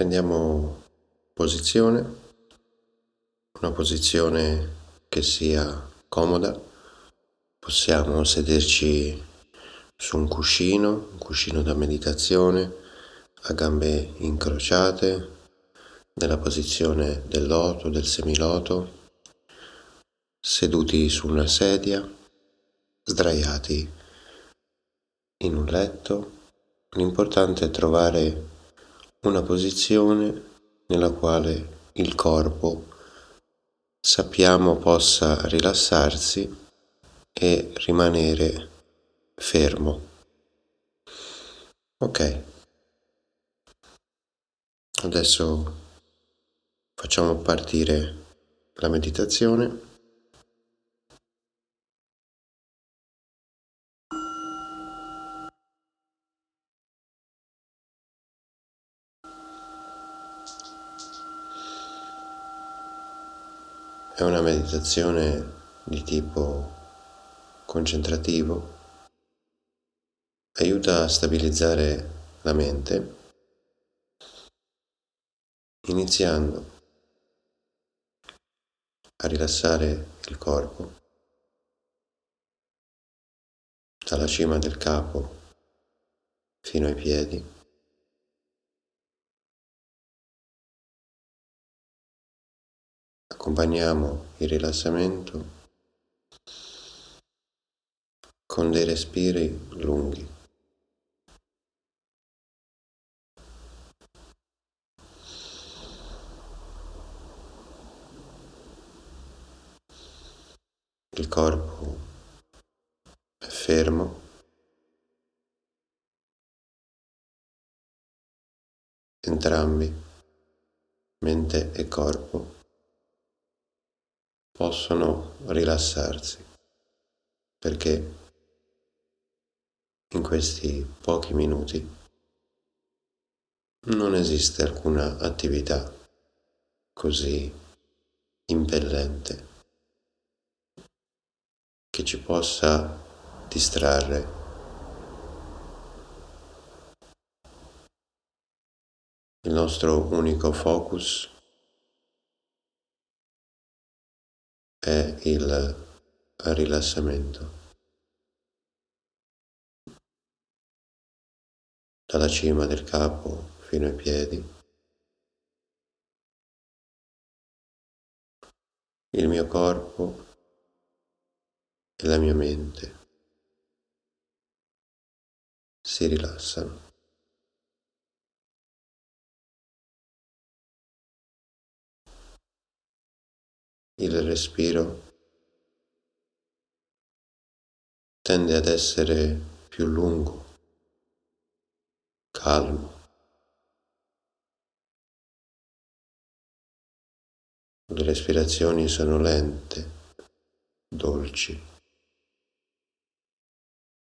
Prendiamo posizione, una posizione che sia comoda. Possiamo sederci su un cuscino, un cuscino da meditazione, a gambe incrociate, nella posizione del loto, del semiloto, seduti su una sedia, sdraiati in un letto. L'importante è trovare una posizione nella quale il corpo sappiamo possa rilassarsi e rimanere fermo. Ok. Adesso facciamo partire la meditazione. È una meditazione di tipo concentrativo, aiuta a stabilizzare la mente iniziando a rilassare il corpo dalla cima del capo fino ai piedi. Accompagniamo il rilassamento con dei respiri lunghi. Il corpo è fermo. Entrambi, mente e corpo, possono rilassarsi perché in questi pochi minuti non esiste alcuna attività così impellente che ci possa distrarre. Il nostro unico focus è il rilassamento. Dalla cima del capo fino ai piedi. Il mio corpo e la mia mente si rilassano. Il respiro tende ad essere più lungo, calmo. Le respirazioni sono lente, dolci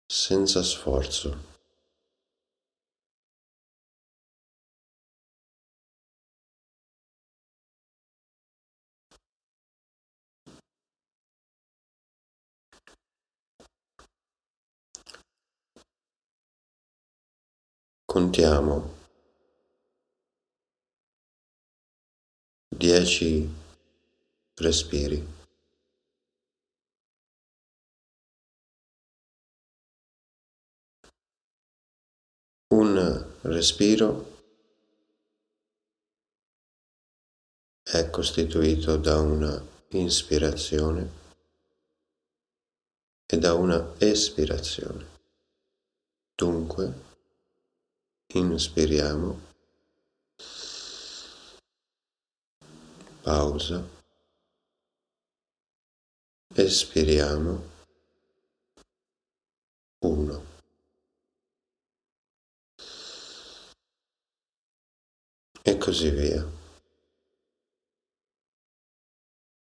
senza sforzo. Contiamo dieci respiri. Un respiro è costituito da una inspirazione e da una espirazione. Dunque, inspiriamo, pausa, espiriamo, uno. e così via.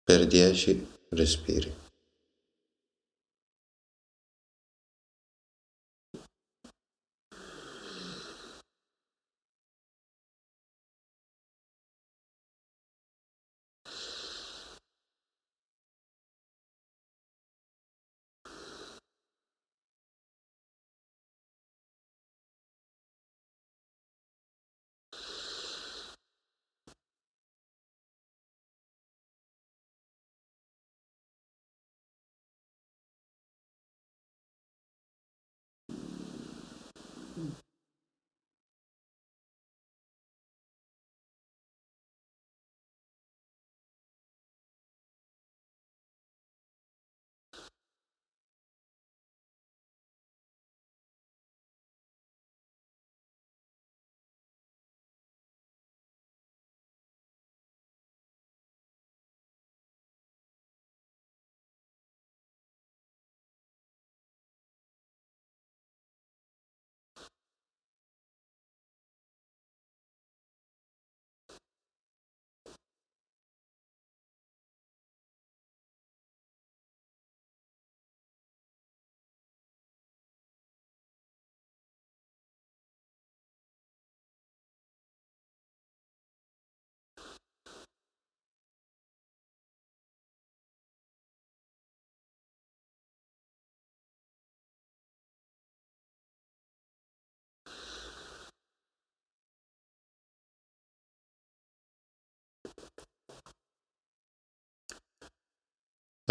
Per dieci respiri.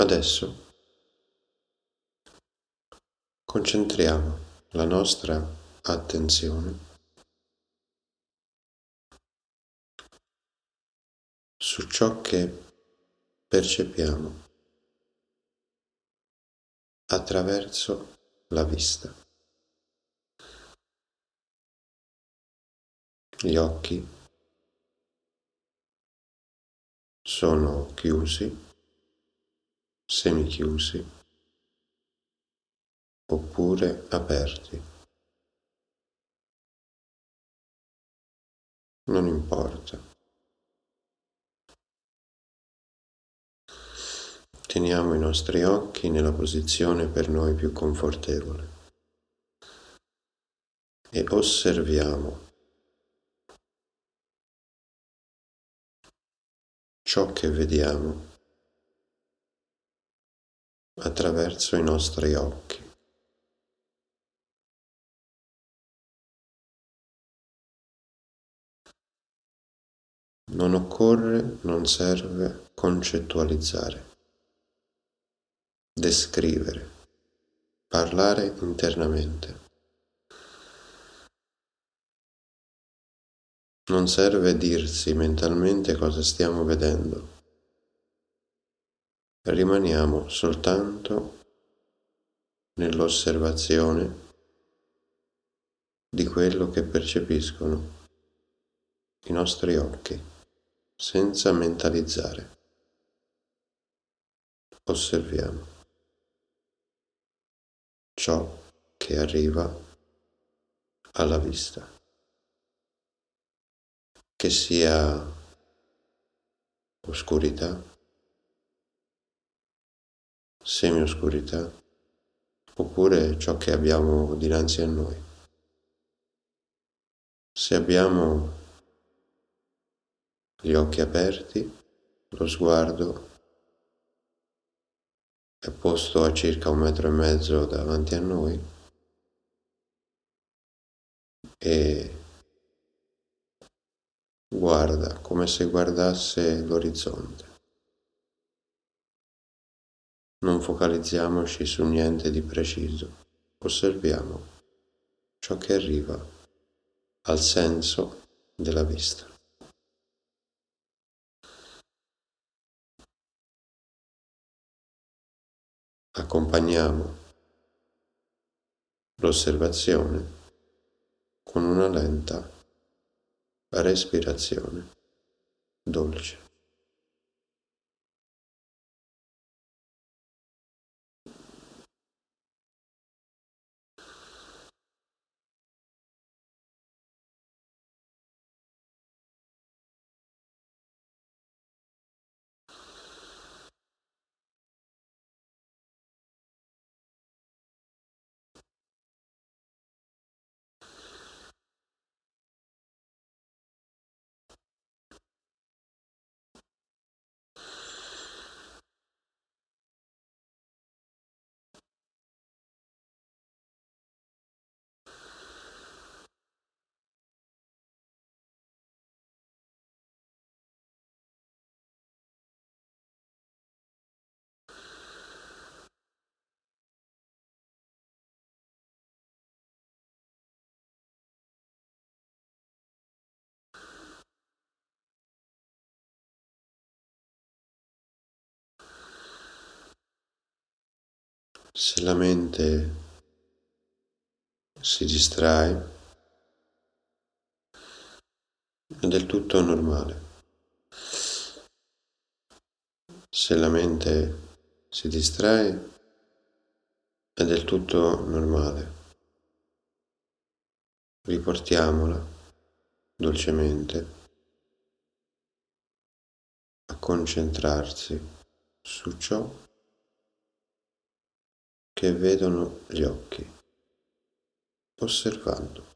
Adesso concentriamo la nostra attenzione su ciò che percepiamo attraverso la vista. Gli occhi sono chiusi, semichiusi oppure aperti. Non importa. Teniamo i nostri occhi nella posizione per noi più confortevole e osserviamo ciò che vediamo attraverso i nostri occhi. Non occorre, non serve concettualizzare, descrivere, parlare internamente. Non serve dirsi mentalmente cosa stiamo vedendo. Rimaniamo soltanto nell'osservazione di quello che percepiscono i nostri occhi, senza mentalizzare. Osserviamo ciò che arriva alla vista che sia oscurità, semi-oscurità, oppure ciò che abbiamo dinanzi a noi. Se abbiamo gli occhi aperti, lo sguardo è posto a circa un metro e mezzo davanti a noi e guarda come se guardasse l'orizzonte. Non focalizziamoci su niente di preciso, osserviamo ciò che arriva al senso della vista. Accompagniamo l'osservazione con una lenta respirazione dolce. Se la mente si distrae, è del tutto normale. Se la mente si distrae, è del tutto normale. Riportiamola dolcemente a concentrarsi su ciò che vedono gli occhi, osservando.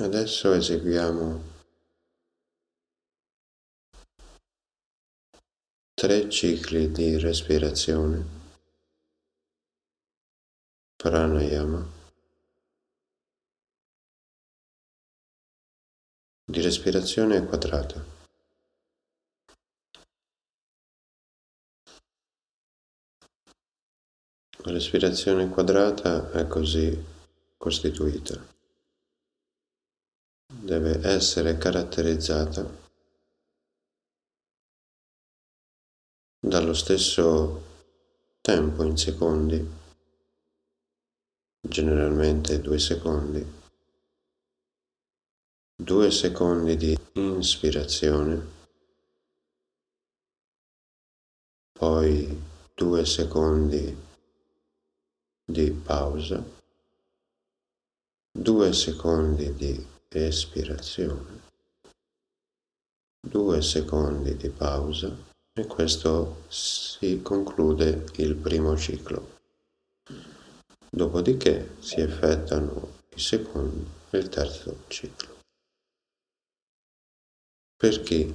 Adesso eseguiamo tre cicli di respirazione, pranayama, di respirazione quadrata. La respirazione quadrata è così costituita. Deve essere caratterizzata dallo stesso tempo in secondi, generalmente due secondi, due secondi di inspirazione, poi due secondi di pausa, due secondi di espirazione, due secondi di pausa e questo si conclude il primo ciclo. Dopodiché si effettuano i secondi e il terzo ciclo. Per chi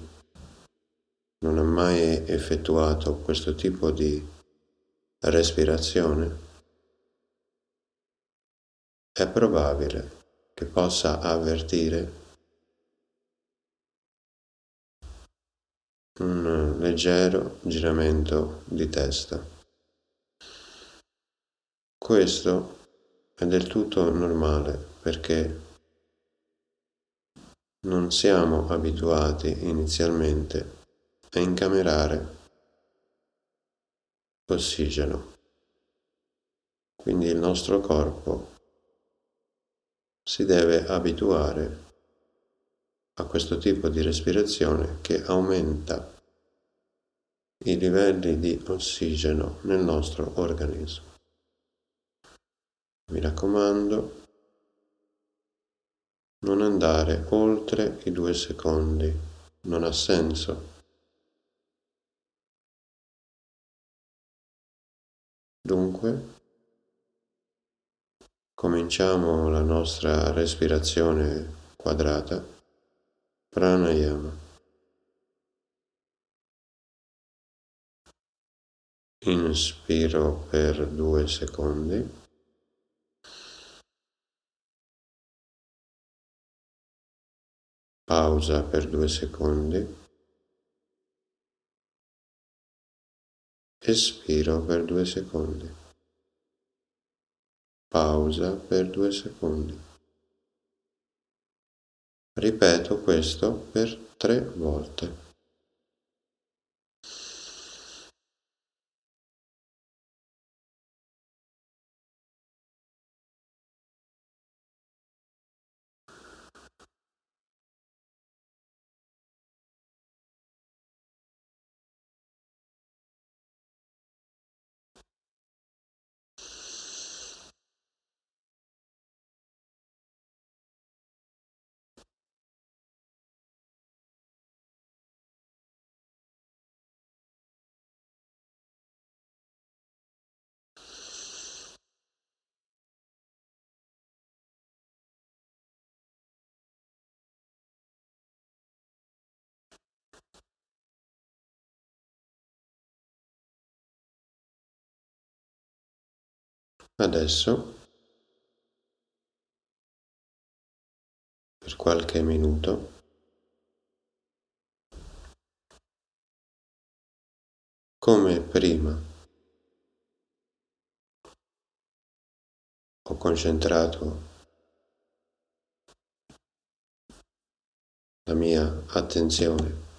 non ha mai effettuato questo tipo di respirazione, è probabile che possa avvertire un leggero giramento di testa. Questo è del tutto normale perché non siamo abituati inizialmente a incamerare ossigeno. Quindi il nostro corpo si deve abituare a questo tipo di respirazione che aumenta i livelli di ossigeno nel nostro organismo. Mi raccomando, non andare oltre i due secondi, non ha senso. Dunque, cominciamo la nostra respirazione quadrata Pranayama. Inspiro per due secondi. Pausa per due secondi. Espiro per due secondi. Pausa per due secondi. Ripeto questo per tre volte. Adesso, per qualche minuto, come prima, ho concentrato la mia attenzione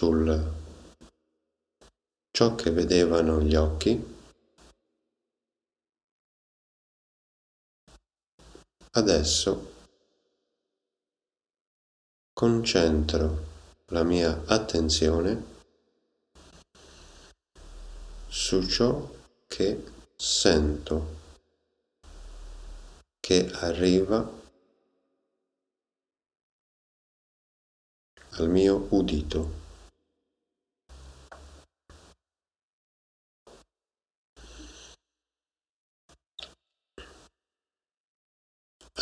sul ciò che vedevano gli occhi, adesso concentro la mia attenzione su ciò che sento che arriva al mio udito.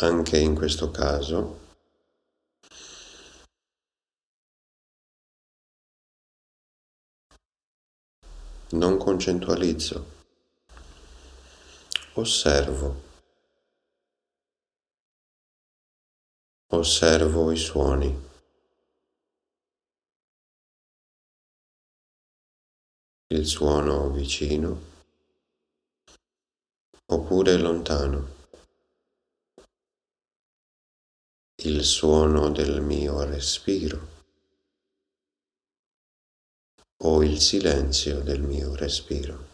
Anche in questo caso. Non concettualizzo, osservo, osservo i suoni. il suono vicino oppure lontano, il suono del mio respiro o il silenzio del mio respiro.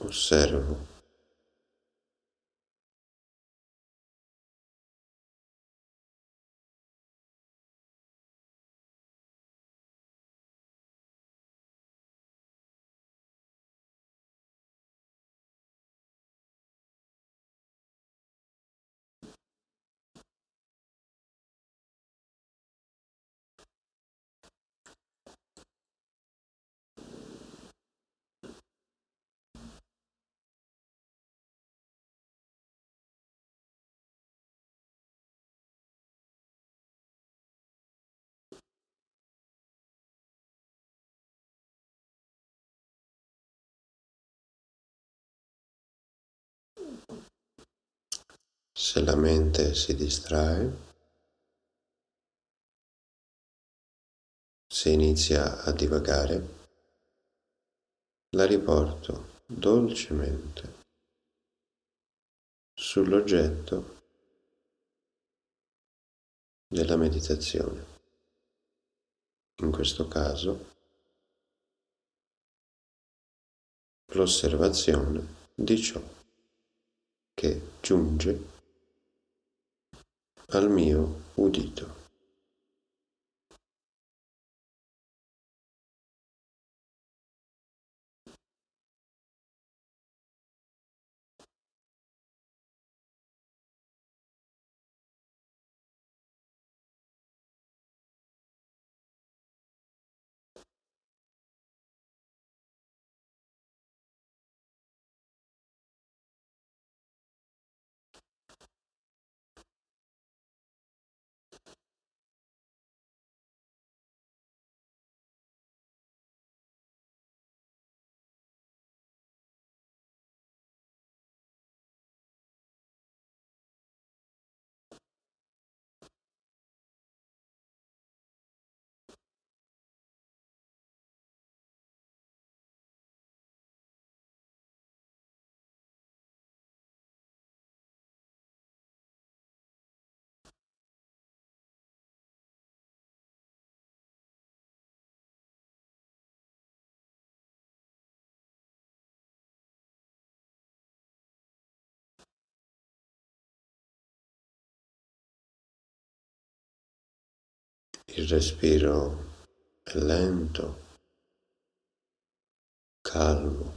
Osservo Se la mente si distrae, se inizia a divagare, la riporto dolcemente sull'oggetto della meditazione. In questo caso l'osservazione di ciò che giunge al mio udito. Il respiro è lento, calmo.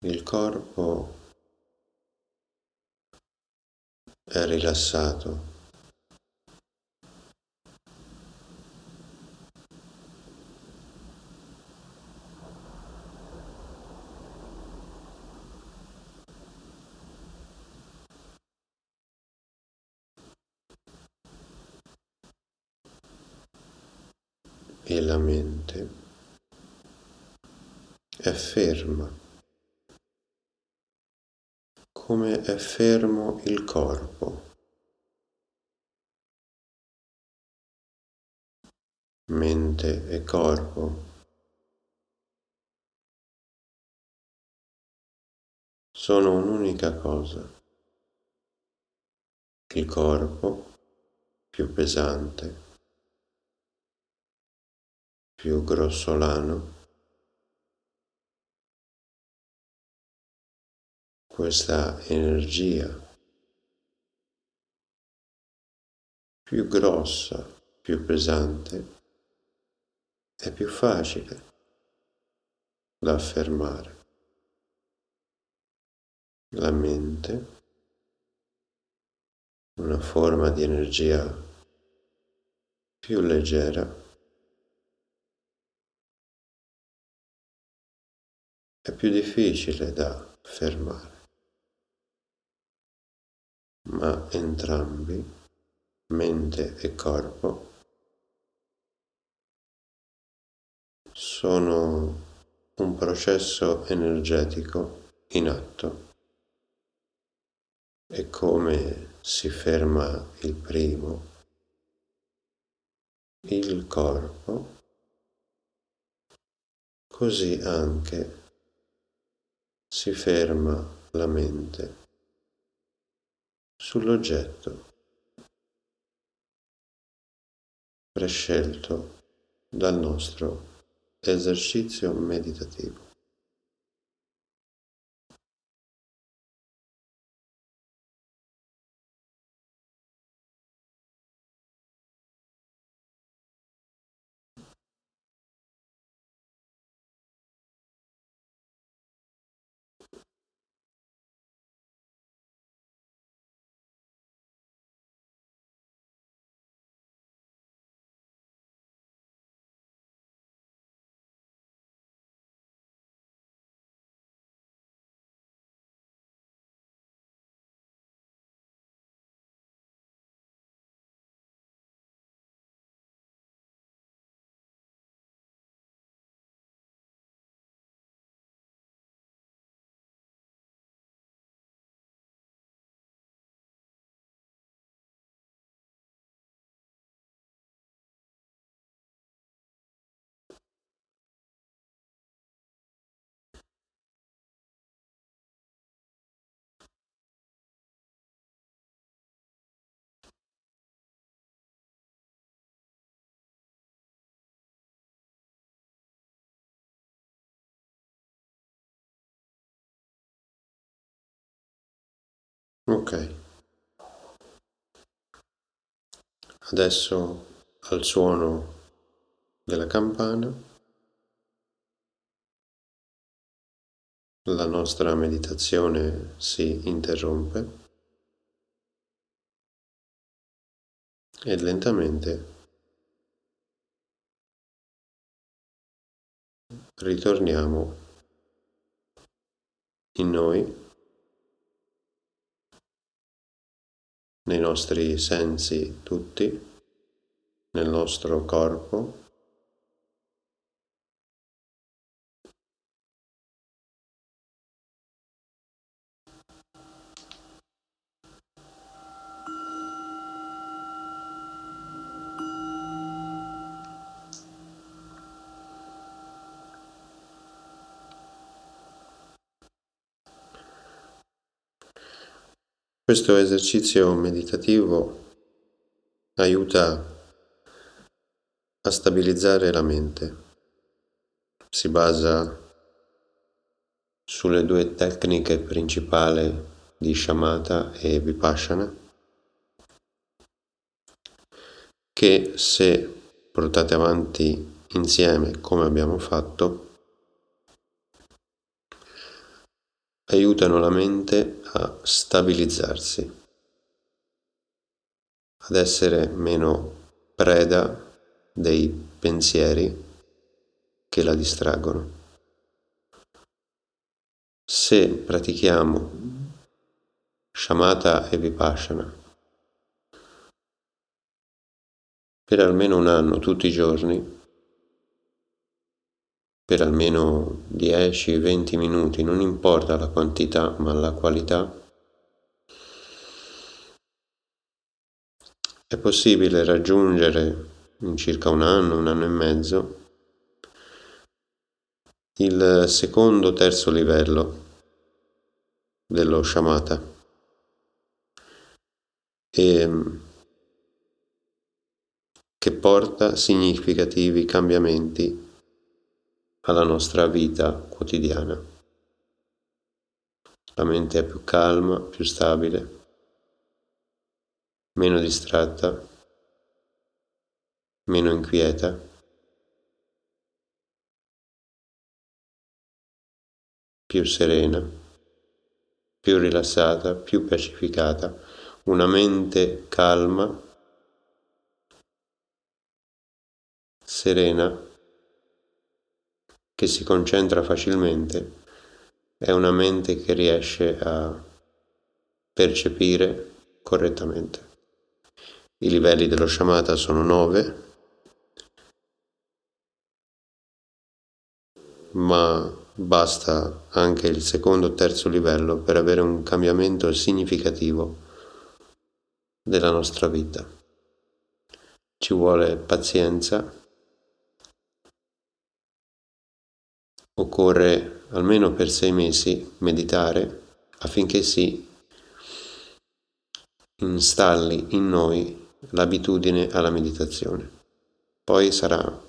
Il corpo è rilassato. La mente è ferma, come è fermo il corpo. Mente e corpo sono un'unica cosa. Il corpo più pesante più grossolano. Questa energia più grossa, più pesante, è più facile da affermare. La mente, una forma di energia più leggera, è più difficile da fermare, ma entrambi, mente e corpo, sono un processo energetico in atto. E come si ferma il primo, il corpo, così anche si ferma la mente sull'oggetto prescelto dal nostro esercizio meditativo. Ok. Adesso al suono della campana. La nostra meditazione si interrompe. E lentamente ritorniamo in noi nei nostri sensi tutti, nel nostro corpo. Questo esercizio meditativo aiuta a stabilizzare la mente. Si basa sulle due tecniche principali di shamatha e vipassana che se portate avanti insieme come abbiamo fatto aiutano la mente a stabilizzarsi, ad essere meno preda dei pensieri che la distraggono. Se pratichiamo shamatha e vipassana per almeno un anno tutti i giorni, per almeno 10-20 minuti, non importa la quantità ma la qualità, è possibile raggiungere in circa un anno, un anno e mezzo, il secondo, terzo livello dello shamatha e che porta significativi cambiamenti alla nostra vita quotidiana. La mente è più calma, più stabile, meno distratta, meno inquieta. più serena, più rilassata, più pacificata, una mente calma, serena che si concentra facilmente è una mente che riesce a percepire correttamente. I livelli dello shamata sono nove, ma basta anche il secondo o terzo livello per avere un cambiamento significativo della nostra vita. Ci vuole pazienza, occorre almeno per sei mesi meditare affinché si installi in noi l'abitudine alla meditazione. Poi sarà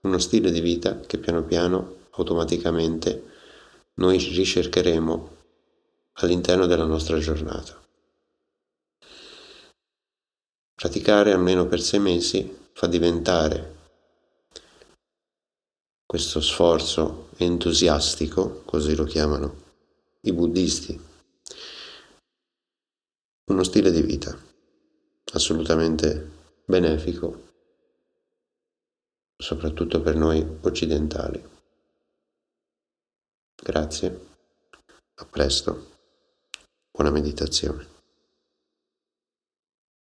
uno stile di vita che piano piano, automaticamente, noi ricercheremo all'interno della nostra giornata. Praticare almeno per sei mesi fa diventare questo sforzo entusiastico, così lo chiamano i buddisti, uno stile di vita assolutamente benefico, soprattutto per noi occidentali. Grazie, a presto, buona meditazione.